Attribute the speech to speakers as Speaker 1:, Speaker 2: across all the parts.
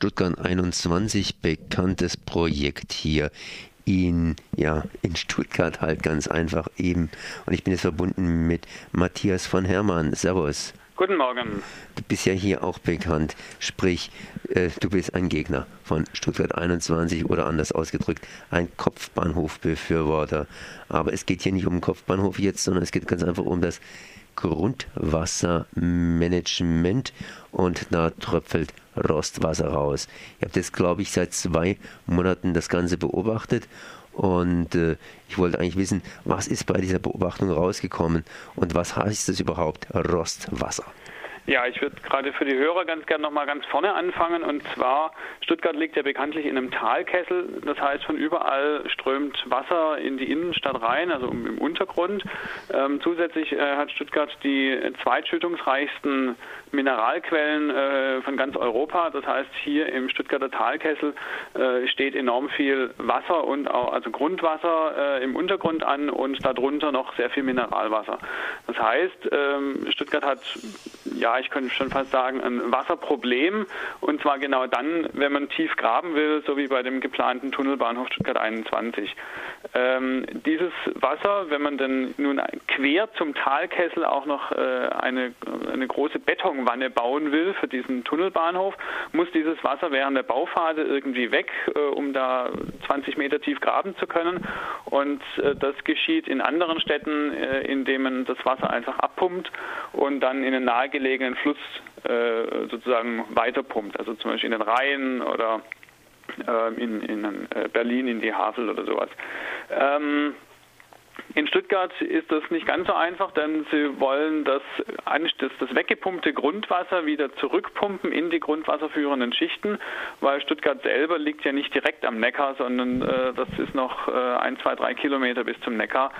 Speaker 1: Stuttgart 21 bekanntes Projekt hier in, ja, in Stuttgart halt ganz einfach eben. Und ich bin jetzt verbunden mit Matthias von Hermann. Servus.
Speaker 2: Guten Morgen.
Speaker 1: Du bist ja hier auch bekannt, sprich, äh, du bist ein Gegner von Stuttgart 21 oder anders ausgedrückt, ein Kopfbahnhofbefürworter. Aber es geht hier nicht um den Kopfbahnhof jetzt, sondern es geht ganz einfach um das Grundwassermanagement und da tröpfelt Rostwasser raus. Ich habe das, glaube ich, seit zwei Monaten das Ganze beobachtet und äh, ich wollte eigentlich wissen, was ist bei dieser Beobachtung rausgekommen und was heißt das überhaupt, Rostwasser?
Speaker 2: Ja, ich würde gerade für die Hörer ganz gerne nochmal ganz vorne anfangen. Und zwar, Stuttgart liegt ja bekanntlich in einem Talkessel. Das heißt, von überall strömt Wasser in die Innenstadt rein, also im Untergrund. Ähm, zusätzlich äh, hat Stuttgart die zweitschüttungsreichsten Mineralquellen äh, von ganz Europa. Das heißt, hier im Stuttgarter Talkessel äh, steht enorm viel Wasser und auch also Grundwasser äh, im Untergrund an und darunter noch sehr viel Mineralwasser. Das heißt, ähm, Stuttgart hat ja, ich könnte schon fast sagen, ein Wasserproblem. Und zwar genau dann, wenn man tief graben will, so wie bei dem geplanten Tunnelbahnhof Stuttgart 21. Ähm, dieses Wasser, wenn man dann nun quer zum Talkessel auch noch äh, eine, eine große Betonwanne bauen will für diesen Tunnelbahnhof, muss dieses Wasser während der Bauphase irgendwie weg, äh, um da 20 Meter tief graben zu können. Und äh, das geschieht in anderen Städten, äh, indem man das Wasser einfach abpumpt und dann in den nahegelegenen Fluss äh, sozusagen weiterpumpt. Also zum Beispiel in den Rhein oder ähm, in, in äh, Berlin in die Havel oder sowas. Ähm, in Stuttgart ist das nicht ganz so einfach, denn sie wollen das, das, weggepumpte Grundwasser wieder zurückpumpen in die grundwasserführenden Schichten, weil Stuttgart selber liegt ja nicht direkt am Neckar, sondern äh, das ist noch äh, ein, zwei, drei Kilometer bis zum Neckar.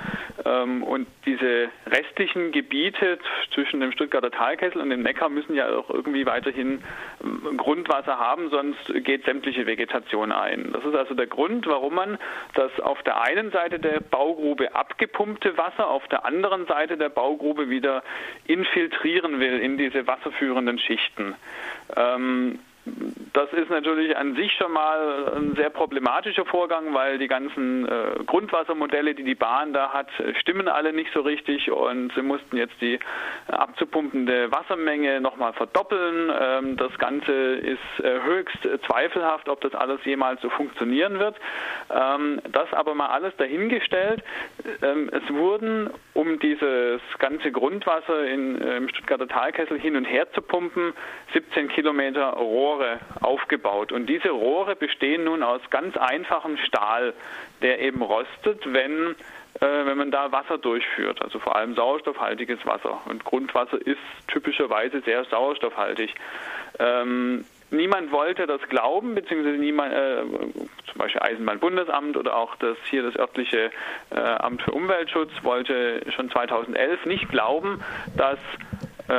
Speaker 2: Ähm, und diese restlichen Gebiete zwischen dem Stuttgarter Talkessel und dem Neckar müssen ja auch irgendwie weiterhin ähm, Grundwasser haben, sonst geht sämtliche Vegetation ein. Das ist also der Grund, warum man das auf der einen Seite der Baugrube ab abgepumpte Wasser auf der anderen Seite der Baugrube wieder infiltrieren will in diese wasserführenden Schichten. Ähm, das ist natürlich an sich schon mal ein sehr problematischer Vorgang, weil die ganzen äh, Grundwassermodelle, die die Bahn da hat, stimmen alle nicht so richtig und sie mussten jetzt die abzupumpende Wassermenge nochmal verdoppeln. Ähm, das Ganze ist äh, höchst zweifelhaft, ob das alles jemals so funktionieren wird. Ähm, das aber mal alles dahingestellt. Ähm, es wurden, um dieses ganze Grundwasser in, äh, im Stuttgarter Talkessel hin und her zu pumpen, 17 Kilometer Rohre Rohre aufgebaut. Und diese Rohre bestehen nun aus ganz einfachem Stahl, der eben rostet, wenn äh, wenn man da Wasser durchführt, also vor allem sauerstoffhaltiges Wasser. Und Grundwasser ist typischerweise sehr sauerstoffhaltig. Ähm, niemand wollte das glauben, beziehungsweise niemand, äh, zum Beispiel Eisenbahnbundesamt oder auch das hier das örtliche äh, Amt für Umweltschutz wollte schon 2011 nicht glauben, dass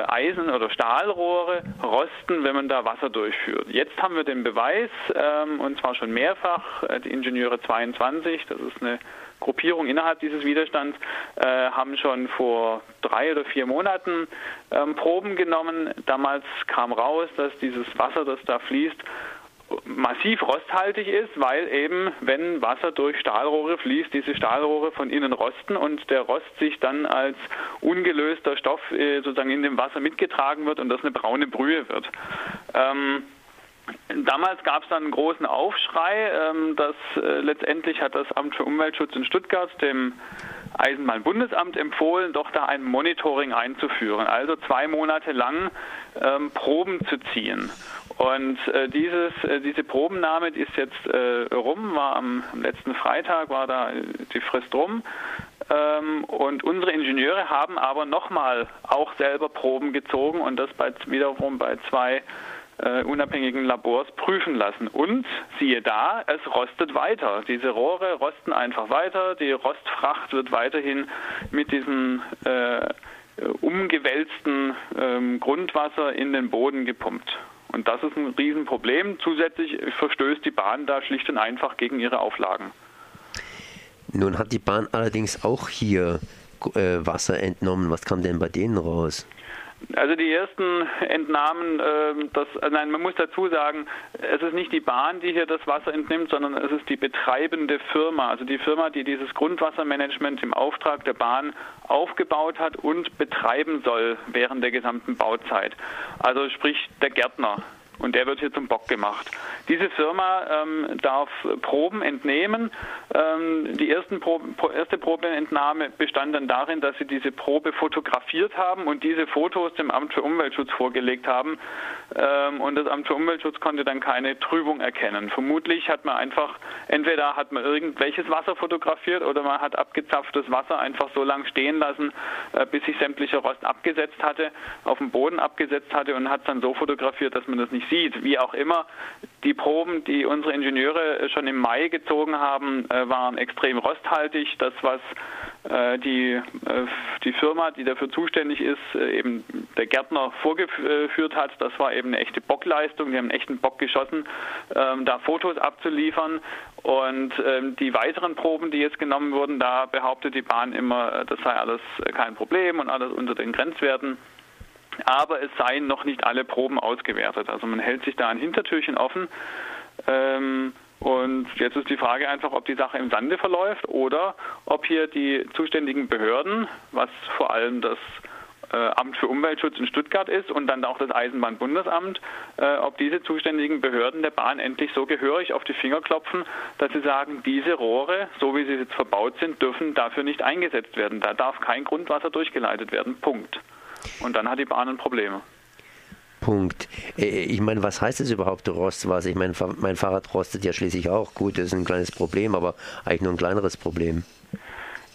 Speaker 2: Eisen- oder Stahlrohre rosten, wenn man da Wasser durchführt. Jetzt haben wir den Beweis, ähm, und zwar schon mehrfach, äh, die Ingenieure 22, das ist eine Gruppierung innerhalb dieses Widerstands, äh, haben schon vor drei oder vier Monaten ähm, Proben genommen. Damals kam raus, dass dieses Wasser, das da fließt, massiv rosthaltig ist, weil eben, wenn Wasser durch Stahlrohre fließt, diese Stahlrohre von innen rosten und der Rost sich dann als ungelöster Stoff äh, sozusagen in dem Wasser mitgetragen wird und das eine braune Brühe wird. Ähm, Damals gab es dann einen großen Aufschrei, ähm, dass äh, letztendlich hat das Amt für Umweltschutz in Stuttgart dem Eisenbahnbundesamt empfohlen, doch da ein Monitoring einzuführen, also zwei Monate lang ähm, Proben zu ziehen. Und äh, dieses, äh, diese Probennahme die ist jetzt äh, rum, war am, am, letzten Freitag, war da die Frist rum. Ähm, und unsere Ingenieure haben aber nochmal auch selber Proben gezogen und das bei, wiederum bei zwei äh, unabhängigen Labors prüfen lassen. Und siehe da, es rostet weiter. Diese Rohre rosten einfach weiter. Die Rostfracht wird weiterhin mit diesem äh, umgewälzten ähm, Grundwasser in den Boden gepumpt. Und das ist ein Riesenproblem. Zusätzlich verstößt die Bahn da schlicht und einfach gegen ihre Auflagen.
Speaker 1: Nun hat die Bahn allerdings auch hier äh, Wasser entnommen. Was kam denn bei denen raus?
Speaker 2: Also die ersten Entnahmen, äh, das, nein, man muss dazu sagen, es ist nicht die Bahn, die hier das Wasser entnimmt, sondern es ist die betreibende Firma, also die Firma, die dieses Grundwassermanagement im Auftrag der Bahn aufgebaut hat und betreiben soll während der gesamten Bauzeit. Also sprich der Gärtner und der wird hier zum Bock gemacht. Diese Firma ähm, darf Proben entnehmen. Ähm, die ersten Proben, erste Probenentnahme bestand dann darin, dass sie diese Probe fotografiert haben und diese Fotos dem Amt für Umweltschutz vorgelegt haben. Ähm, und das Amt für Umweltschutz konnte dann keine Trübung erkennen. Vermutlich hat man einfach, entweder hat man irgendwelches Wasser fotografiert oder man hat abgezapftes Wasser einfach so lange stehen lassen, äh, bis sich sämtlicher Rost abgesetzt hatte, auf dem Boden abgesetzt hatte und hat es dann so fotografiert, dass man das nicht sieht. Wie auch immer, die Proben, die unsere Ingenieure schon im Mai gezogen haben, äh, waren extrem rosthaltig. Das, was die, äh, die Firma, die dafür zuständig ist, eben der Gärtner vorgeführt hat, das war eben eine echte Bockleistung. Die haben einen echten Bock geschossen, ähm, da Fotos abzuliefern. Und ähm, die weiteren Proben, die jetzt genommen wurden, da behauptet die Bahn immer, das sei alles kein Problem und alles unter den Grenzwerten aber es seien noch nicht alle Proben ausgewertet. Also man hält sich da ein Hintertürchen offen. Ähm, und jetzt ist die Frage einfach, ob die Sache im Sande verläuft oder ob hier die zuständigen Behörden, was vor allem das äh, Amt für Umweltschutz in Stuttgart ist und dann auch das Eisenbahnbundesamt, äh, ob diese zuständigen Behörden der Bahn endlich so gehörig auf die Finger klopfen, dass sie sagen, diese Rohre, so wie sie jetzt verbaut sind, dürfen dafür nicht eingesetzt werden. Da darf kein Grundwasser durchgeleitet werden. Punkt. Und dann hat die Bahn ein Problem.
Speaker 1: Punkt. Äh, ich meine, was heißt es überhaupt, Rostwasser? Ich meine, mein Fahrrad rostet ja schließlich auch. Gut, das ist ein kleines Problem, aber eigentlich nur ein kleineres Problem.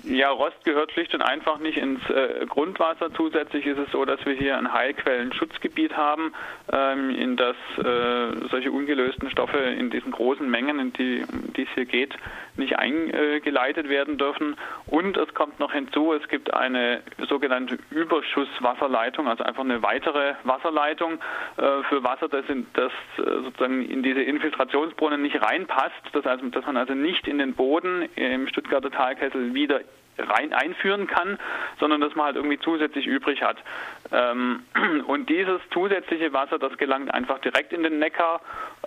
Speaker 2: Ja, Rost gehört schlicht und einfach nicht ins äh, Grundwasser. Zusätzlich ist es so, dass wir hier ein Heilquellenschutzgebiet haben, ähm, in das äh, solche ungelösten Stoffe in diesen großen Mengen, in die, um die es hier geht, nicht eingeleitet werden dürfen. Und es kommt noch hinzu, es gibt eine sogenannte Überschusswasserleitung, also einfach eine weitere Wasserleitung äh, für Wasser, das, in, das äh, sozusagen in diese Infiltrationsbrunnen nicht reinpasst, das heißt, dass man also nicht in den Boden im Stuttgarter Talkessel wieder rein einführen kann, sondern dass man halt irgendwie zusätzlich übrig hat. Ähm, und dieses zusätzliche Wasser, das gelangt einfach direkt in den Neckar,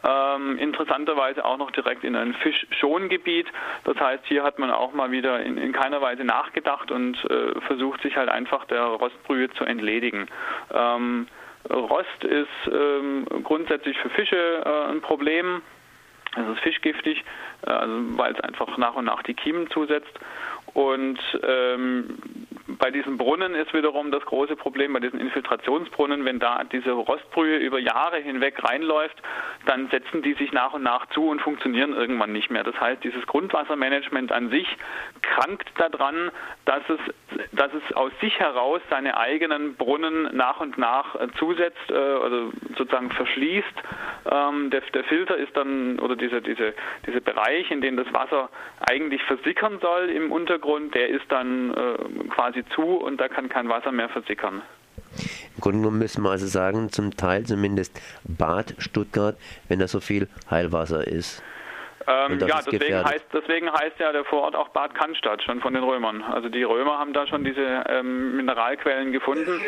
Speaker 2: ähm, interessanterweise auch noch direkt in ein Fischschongebiet. Das heißt, hier hat man auch mal wieder in, in keiner Weise nachgedacht und äh, versucht sich halt einfach der Rostbrühe zu entledigen. Ähm, Rost ist grundsätzlich für Fische äh, ein Problem. Es ist fischgiftig, äh, also weil es einfach nach und nach die Kiemen zusetzt. Und ähm, bei diesen Brunnen ist wiederum das große Problem, bei diesen Infiltrationsbrunnen, wenn da diese Rostbrühe über Jahre hinweg reinläuft, dann setzen die sich nach und nach zu und funktionieren irgendwann nicht mehr. Das heißt, dieses Grundwassermanagement an sich krankt daran, dass es, dass es aus sich heraus seine eigenen Brunnen nach und nach äh, zusetzt, äh, also sozusagen verschließt. Ähm, der, der Filter ist dann, oder diese, diese, diese Bereich, in dem das Wasser eigentlich versickern soll im Untergrund, der ist dann äh, quasi zu und da kann kein Wasser mehr versickern.
Speaker 1: Im Grunde genommen müssen wir also sagen, zum Teil zumindest Bad Stuttgart, wenn da so viel Heilwasser ist.
Speaker 2: Ähm, ja, deswegen heißt, deswegen heißt ja der Vorort auch Bad Cannstatt, schon von den Römern. Also die Römer haben da schon diese ähm, Mineralquellen gefunden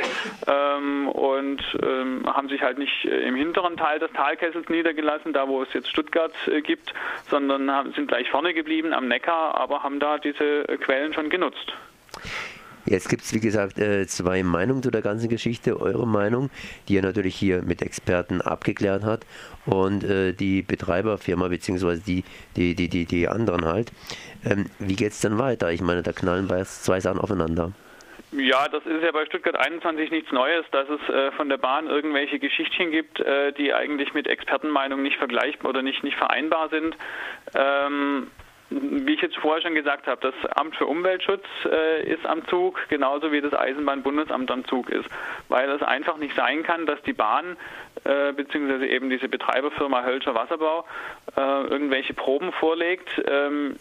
Speaker 2: ähm, und ähm, haben sich halt nicht äh, im hinteren Teil des Talkessels niedergelassen, da wo es jetzt Stuttgart äh, gibt, sondern haben, sind gleich vorne geblieben am Neckar, aber haben da diese äh, Quellen schon genutzt.
Speaker 1: Jetzt gibt es, wie gesagt, äh, zwei Meinungen zu der ganzen Geschichte. Eure Meinung, die ihr natürlich hier mit Experten abgeklärt hat, und äh, die Betreiberfirma, beziehungsweise die, die, die, die, die anderen halt. Ähm, wie geht es dann weiter? Ich meine, da knallen zwei Sachen aufeinander.
Speaker 2: Ja, das ist ja bei Stuttgart 21 nichts Neues, dass es äh, von der Bahn irgendwelche Geschichtchen gibt, äh, die eigentlich mit Expertenmeinung nicht vergleichbar oder nicht, nicht vereinbar sind. Ähm, wie ich jetzt vorher schon gesagt habe, das Amt für Umweltschutz äh, ist am Zug, genauso wie das Eisenbahnbundesamt am Zug ist, weil es einfach nicht sein kann, dass die Bahn äh, beziehungsweise eben diese Betreiberfirma Hölscher Wasserbau äh, irgendwelche Proben vorlegt. Ähm,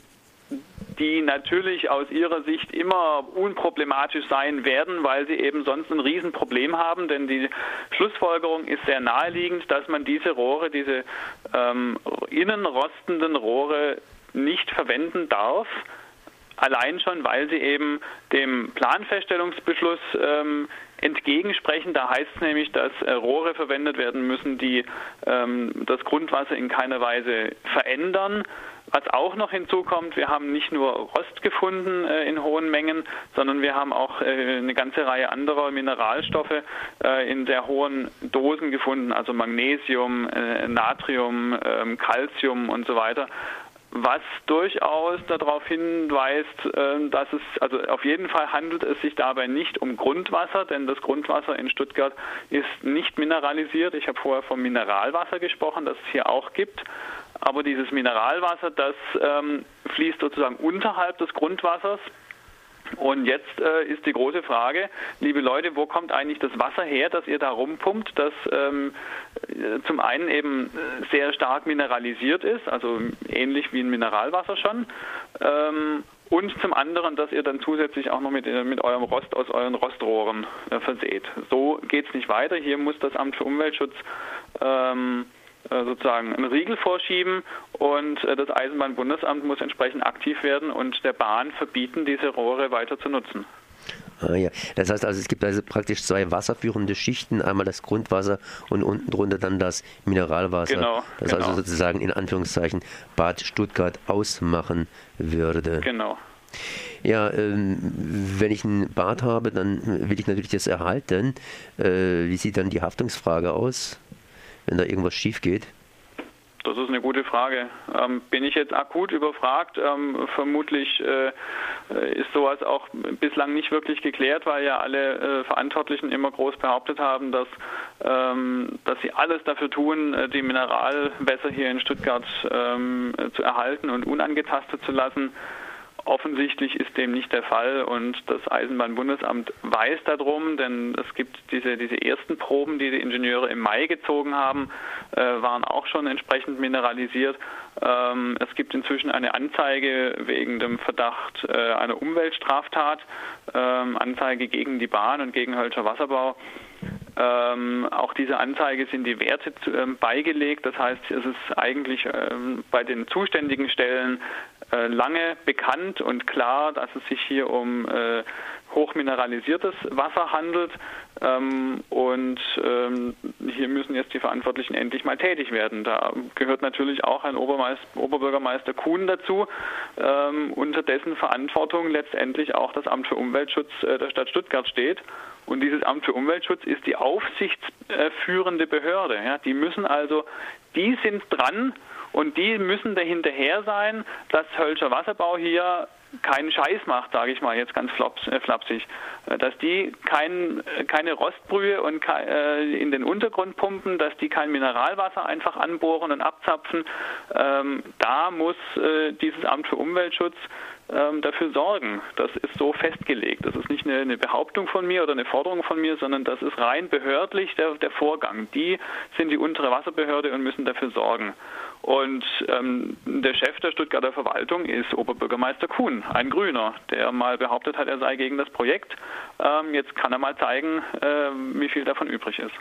Speaker 2: die natürlich aus ihrer Sicht immer unproblematisch sein werden, weil sie eben sonst ein Riesenproblem haben, denn die Schlussfolgerung ist sehr naheliegend, dass man diese Rohre, diese ähm, innenrostenden Rohre nicht verwenden darf allein schon, weil sie eben dem Planfeststellungsbeschluss ähm, entgegensprechen. Da heißt es nämlich, dass äh, Rohre verwendet werden müssen, die ähm, das Grundwasser in keiner Weise verändern. Was auch noch hinzukommt, wir haben nicht nur Rost gefunden äh, in hohen Mengen, sondern wir haben auch äh, eine ganze Reihe anderer Mineralstoffe äh, in sehr hohen Dosen gefunden, also Magnesium, äh, Natrium, ähm, Calcium und so weiter was durchaus darauf hinweist, ähm, dass es, also auf jeden Fall handelt es sich dabei nicht um Grundwasser, denn das Grundwasser in Stuttgart ist nicht mineralisiert. Ich habe vorher vom Mineralwasser gesprochen, das es hier auch gibt. Aber dieses Mineralwasser, das ähm, fließt sozusagen unterhalb des Grundwassers und jetzt äh, ist die große Frage, liebe Leute, wo kommt eigentlich das Wasser her, das ihr da rumpumpt, das ähm, äh, zum einen eben sehr stark mineralisiert ist, also ähnlich wie ein Mineralwasser schon, ähm, und zum anderen, dass ihr dann zusätzlich auch noch mit, äh, mit eurem Rost aus euren Rostrohren äh, verseht. So geht es nicht weiter. Hier muss das Amt für Umweltschutz ähm, äh, sozusagen einen Riegel vorschieben und äh, das Eisenbahnbundesamt muss entsprechend aktiv werden und der Bahn verbieten, diese Rohre weiter zu nutzen.
Speaker 1: Ah, ja. Das heißt also, es gibt also praktisch zwei wasserführende Schichten, einmal das Grundwasser und unten drunter dann das Mineralwasser,
Speaker 2: genau,
Speaker 1: das
Speaker 2: genau.
Speaker 1: also sozusagen in Anführungszeichen Bad Stuttgart ausmachen würde.
Speaker 2: Genau.
Speaker 1: Ja, ähm, wenn ich ein Bad habe, dann will ich natürlich das erhalten. Äh, wie sieht dann die Haftungsfrage aus? Wenn da irgendwas schief geht?
Speaker 2: Das ist eine gute Frage. Ähm, bin ich jetzt akut überfragt? Ähm, vermutlich äh, ist sowas auch bislang nicht wirklich geklärt, weil ja alle äh, Verantwortlichen immer groß behauptet haben, dass, ähm, dass sie alles dafür tun, äh, die Mineralwässer hier in Stuttgart ähm, zu erhalten und unangetastet zu lassen. Offensichtlich ist dem nicht der Fall und das Eisenbahnbundesamt weiß darum, denn es gibt diese, diese ersten Proben, die die Ingenieure im Mai gezogen haben, äh, waren auch schon entsprechend mineralisiert. Ähm, es gibt inzwischen eine Anzeige wegen dem Verdacht äh, einer Umweltstraftat, ähm, Anzeige gegen die Bahn und gegen Hölscher Wasserbau. Ähm, auch diese Anzeige sind die Werte zu, ähm, beigelegt. Das heißt, es ist eigentlich ähm, bei den zuständigen Stellen äh, lange bekannt und klar, dass es sich hier um äh, hochmineralisiertes Wasser handelt. Ähm, und ähm, hier müssen jetzt die Verantwortlichen endlich mal tätig werden. Da gehört natürlich auch ein Oberbürgermeister Kuhn dazu, ähm, unter dessen Verantwortung letztendlich auch das Amt für Umweltschutz äh, der Stadt Stuttgart steht. Und dieses Amt für Umweltschutz ist die aufsichtsführende Behörde. Ja. Die müssen also, die sind dran und die müssen dahinterher sein, dass Hölscher Wasserbau hier keinen Scheiß macht, sage ich mal jetzt ganz äh, flapsig, äh, dass die kein, äh, keine Rostbrühe und in den Untergrund pumpen, dass die kein Mineralwasser einfach anbohren und abzapfen. Ähm, da muss dieses Amt für Umweltschutz ähm, dafür sorgen. Das ist so festgelegt. Das ist nicht eine, eine, Behauptung von mir oder eine Forderung von mir, sondern das ist rein behördlich der, der Vorgang. Die sind die untere Wasserbehörde und müssen dafür sorgen. Und ähm, der Chef der Stuttgarter Verwaltung ist Oberbürgermeister Kuhn, ein Grüner, der mal behauptet hat, er sei gegen das Projekt. Ähm, jetzt kann er mal zeigen, äh, wie viel davon übrig ist.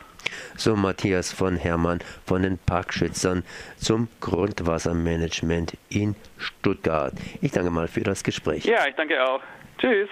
Speaker 1: So Matthias von Hermann von den Parkschützern zum Grundwassermanagement in Stuttgart. Ich danke mal für das Gespräch.
Speaker 2: Ja, ich danke auch. Tschüss.